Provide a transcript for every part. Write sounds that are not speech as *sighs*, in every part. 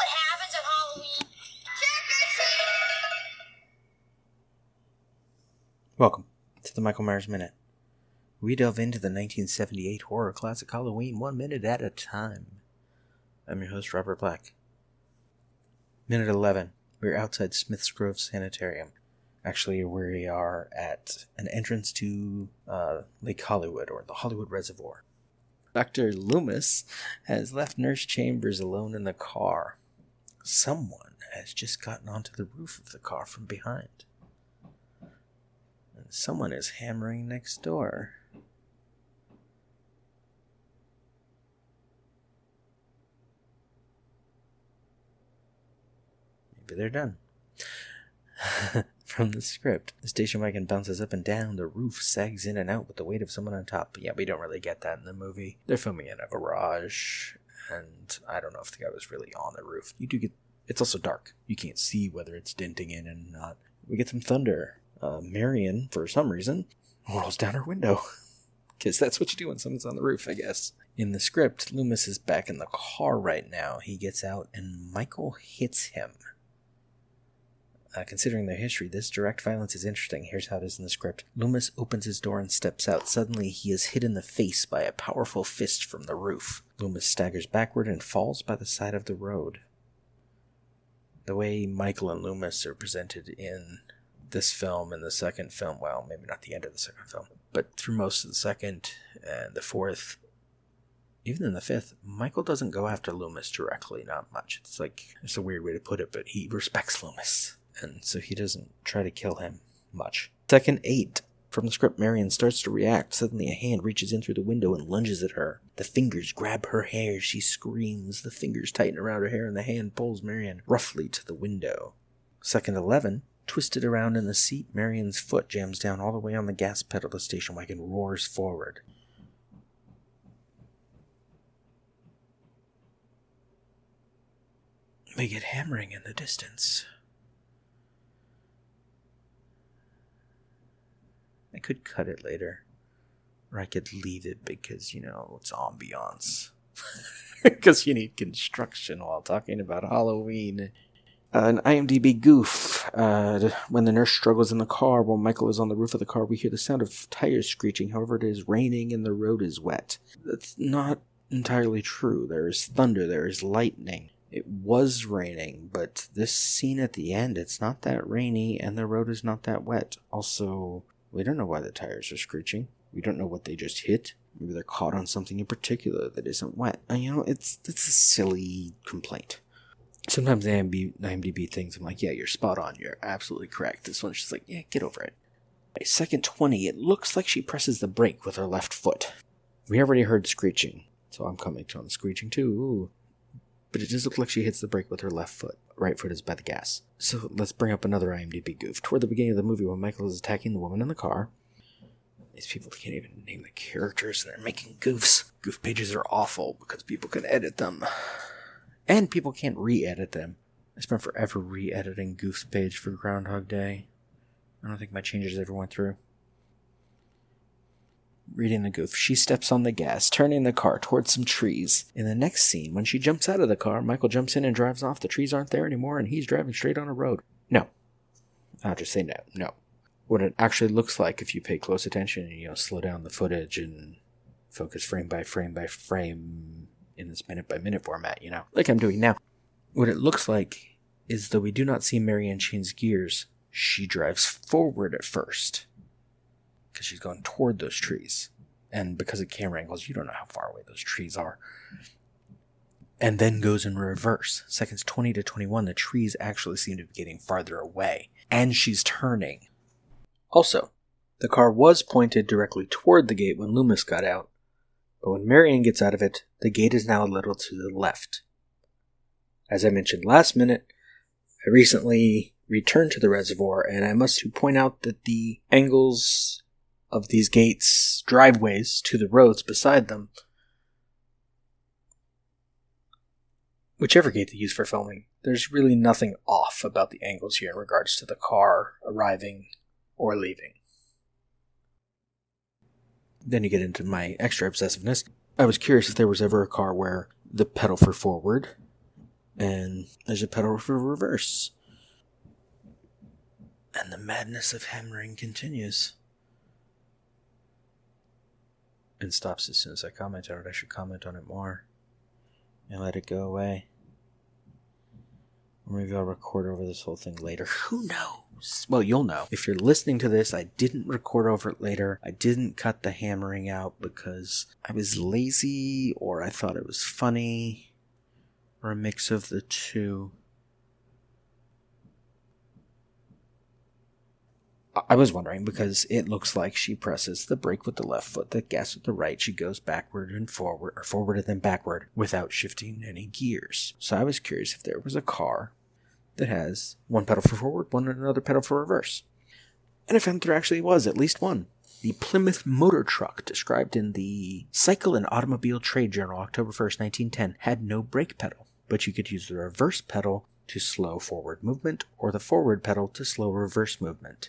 what happens Halloween? Trick or treat! Welcome to the Michael Myers Minute. We delve into the 1978 horror classic Halloween one minute at a time. I'm your host, Robert Black. Minute 11. We're outside Smith's Grove Sanitarium. Actually, we are at an entrance to uh, Lake Hollywood, or the Hollywood Reservoir. Dr. Loomis has left Nurse Chambers alone in the car. Someone has just gotten onto the roof of the car from behind. And someone is hammering next door. Maybe they're done. *laughs* From the script, the station wagon bounces up and down, the roof sags in and out with the weight of someone on top. But yeah, we don't really get that in the movie. They're filming in a garage, and I don't know if the guy was really on the roof. You do get. It's also dark. You can't see whether it's denting in and not. We get some thunder. Uh, Marion, for some reason, rolls down her window. *laughs* Because that's what you do when someone's on the roof, I guess. In the script, Loomis is back in the car right now. He gets out and Michael hits him. Uh, considering their history, this direct violence is interesting. Here's how it is in the script. Loomis opens his door and steps out. Suddenly, he is hit in the face by a powerful fist from the roof. Loomis staggers backward and falls by the side of the road. The way Michael and Loomis are presented in this film and the second film, well, maybe not the end of the second film, but through most of the second and the fourth, even in the fifth, Michael doesn't go after Loomis directly, not much. It's like, it's a weird way to put it, but he respects Loomis and so he doesn't try to kill him much. Second eight. From the script, Marion starts to react. Suddenly, a hand reaches in through the window and lunges at her. The fingers grab her hair. She screams. The fingers tighten around her hair, and the hand pulls Marion roughly to the window. Second 11. Twisted around in the seat, Marion's foot jams down all the way on the gas pedal. The station wagon roars forward. They get hammering in the distance. I could cut it later. Or I could leave it because, you know, it's ambiance. *laughs* Because you need construction while talking about Halloween. Uh, an IMDb goof. Uh, when the nurse struggles in the car while Michael is on the roof of the car, we hear the sound of tires screeching. However, it is raining and the road is wet. That's not entirely true. There is thunder, there is lightning. It was raining, but this scene at the end, it's not that rainy and the road is not that wet. Also, we don't know why the tires are screeching. We don't know what they just hit. Maybe they're caught on something in particular that isn't wet. And, you know, it's it's a silly complaint. Sometimes the IMDb, IMDb things, I'm like, yeah, you're spot on. You're absolutely correct. This one's just like, yeah, get over it. Second 20, it looks like she presses the brake with her left foot. We already heard screeching, so I'm coming to on screeching too. But it does look like she hits the brake with her left foot. Right foot is by the gas. So let's bring up another IMDb goof. Toward the beginning of the movie, when Michael is attacking the woman in the car, these people can't even name the characters and they're making goofs. Goof pages are awful because people can edit them. And people can't re edit them. I spent forever re editing Goof's page for Groundhog Day. I don't think my changes ever went through. Reading the goof, she steps on the gas, turning the car towards some trees. In the next scene, when she jumps out of the car, Michael jumps in and drives off. The trees aren't there anymore, and he's driving straight on a road. No. I'll just say no. No. What it actually looks like if you pay close attention and, you know, slow down the footage and focus frame by frame by frame in this minute by minute format, you know, like I'm doing now. What it looks like is though we do not see Marianne change gears, she drives forward at first because she's going toward those trees. And because of camera angles, you don't know how far away those trees are. And then goes in reverse. Seconds 20 to 21, the trees actually seem to be getting farther away. And she's turning. Also, the car was pointed directly toward the gate when Loomis got out. But when Marion gets out of it, the gate is now a little to the left. As I mentioned last minute, I recently returned to the reservoir, and I must point out that the angles of these gates, driveways to the roads beside them, whichever gate they use for filming, there's really nothing off about the angles here in regards to the car arriving or leaving. Then you get into my extra obsessiveness. I was curious if there was ever a car where the pedal for forward And there's a pedal for reverse. And the madness of hammering continues. And stops as soon as I comment on it. I should comment on it more. And let it go away. Or maybe I'll record over this whole thing later. *laughs* Who knows? Well, you'll know. If you're listening to this, I didn't record over it later. I didn't cut the hammering out because I was lazy or I thought it was funny or a mix of the two. I was wondering because it looks like she presses the brake with the left foot, the gas with the right. She goes backward and forward, or forward and then backward without shifting any gears. So I was curious if there was a car that has one pedal for forward, one and another pedal for reverse. And I found there actually was at least one. The Plymouth Motor Truck, described in the Cycle and Automobile Trade Journal, October 1st, 1910, had no brake pedal, but you could use the reverse pedal to slow forward movement or the forward pedal to slow reverse movement.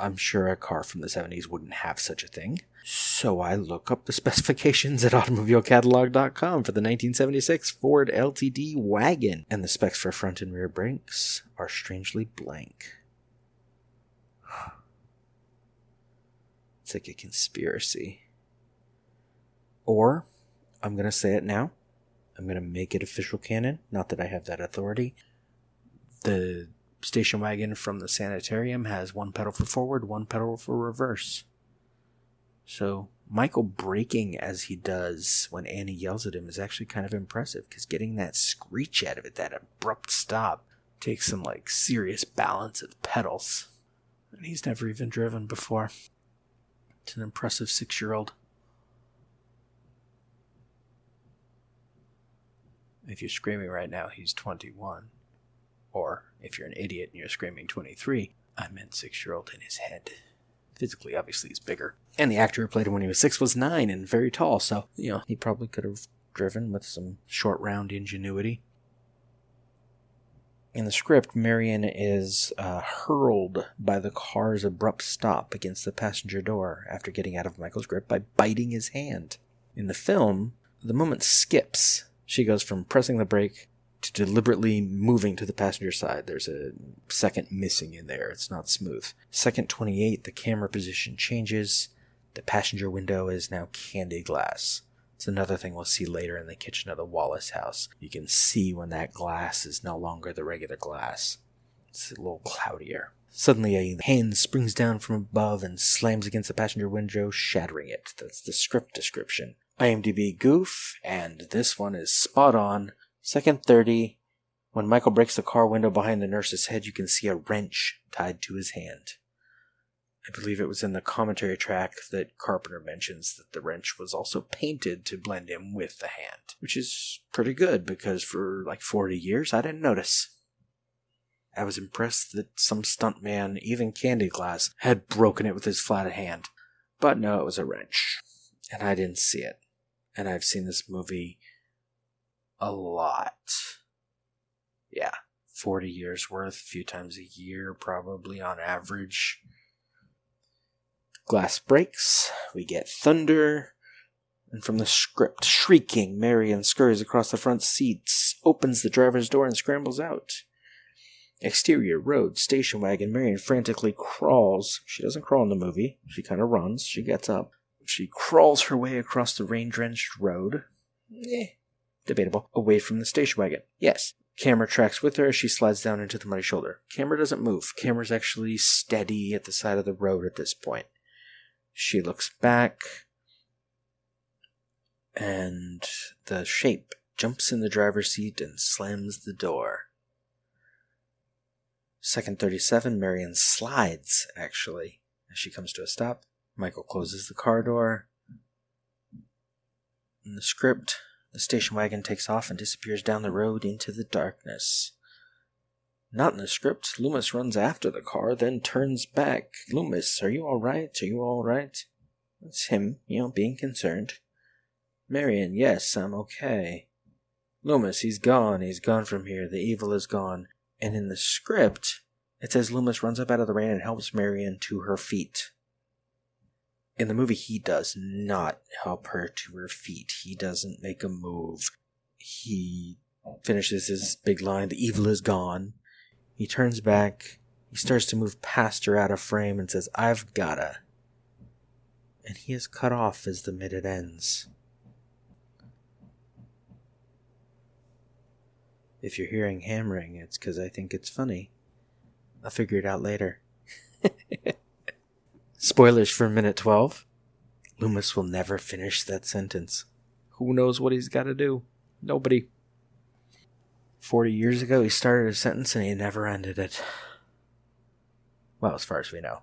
I'm sure a car from the 70s wouldn't have such a thing. So I look up the *laughs* specifications at automobilecatalog.com for the 1976 Ford LTD wagon, and the specs for front and rear brakes are strangely blank. *sighs* It's like a conspiracy. Or, I'm going to say it now. I'm going to make it official canon. Not that I have that authority. The station wagon from the sanitarium has one pedal for forward, one pedal for reverse. So Michael braking as he does when Annie yells at him is actually kind of impressive because getting that screech out of it, that abrupt stop, takes some like serious balance of pedals. And he's never even driven before. It's an impressive six year old. If you're screaming right now, he's 21. Or if you're an idiot and you're screaming 23, I meant six year old in his head. Physically, obviously, he's bigger. And the actor who played him when he was six was nine and very tall, so, you know, he probably could have driven with some short round ingenuity. In the script, Marion is uh, hurled by the car's abrupt stop against the passenger door after getting out of Michael's grip by biting his hand. In the film, the moment skips. She goes from pressing the brake to deliberately moving to the passenger side. There's a second missing in there. It's not smooth. Second 28, the camera position changes. The passenger window is now candy glass. It's another thing we'll see later in the kitchen of the Wallace house. You can see when that glass is no longer the regular glass. It's a little cloudier. Suddenly, a hand springs down from above and slams against the passenger window, shattering it. That's the script description. IMDb goof, and this one is spot on. Second 30, when Michael breaks the car window behind the nurse's head, you can see a wrench tied to his hand. I believe it was in the commentary track that Carpenter mentions that the wrench was also painted to blend in with the hand, which is pretty good because for like 40 years I didn't notice. I was impressed that some stuntman, even Candy Glass, had broken it with his flat hand. But no, it was a wrench. And I didn't see it. And I've seen this movie a lot. Yeah, 40 years worth, a few times a year, probably on average. Glass breaks, we get thunder, and from the script, shrieking, Marion scurries across the front seats, opens the driver's door, and scrambles out. Exterior road, station wagon, Marion frantically crawls. She doesn't crawl in the movie, she kind of runs, she gets up. She crawls her way across the rain drenched road. Eh, debatable, away from the station wagon. Yes. Camera tracks with her as she slides down into the muddy shoulder. Camera doesn't move. Camera's actually steady at the side of the road at this point. She looks back, and the shape jumps in the driver's seat and slams the door. Second 37, Marion slides, actually, as she comes to a stop. Michael closes the car door. In the script, the station wagon takes off and disappears down the road into the darkness. Not in the script. Loomis runs after the car, then turns back. Loomis, are you alright? Are you alright? That's him, you know, being concerned. Marion, yes, I'm okay. Loomis, he's gone. He's gone from here. The evil is gone. And in the script, it says Loomis runs up out of the rain and helps Marion to her feet. In the movie, he does not help her to her feet. He doesn't make a move. he finishes his big line, the evil is gone. He turns back, he starts to move past her out of frame and says, I've gotta. And he is cut off as the minute ends. If you're hearing hammering, it's because I think it's funny. I'll figure it out later. *laughs* Spoilers for minute 12. Loomis will never finish that sentence. Who knows what he's got to do? Nobody. 40 years ago, he started a sentence and he never ended it. Well, as far as we know.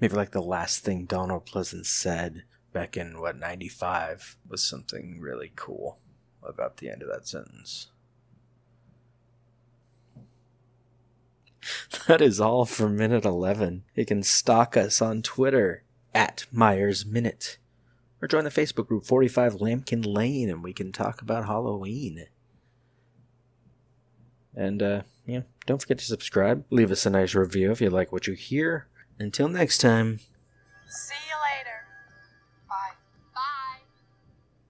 Maybe like the last thing Donald Pleasence said back in, what, 95 was something really cool about the end of that sentence. *laughs* That is all for minute 11. You can stalk us on Twitter at Myers Minute or join the Facebook group 45 Lampkin Lane and we can talk about Halloween. And, uh, yeah, don't forget to subscribe. Leave us a nice review if you like what you hear. Until next time. See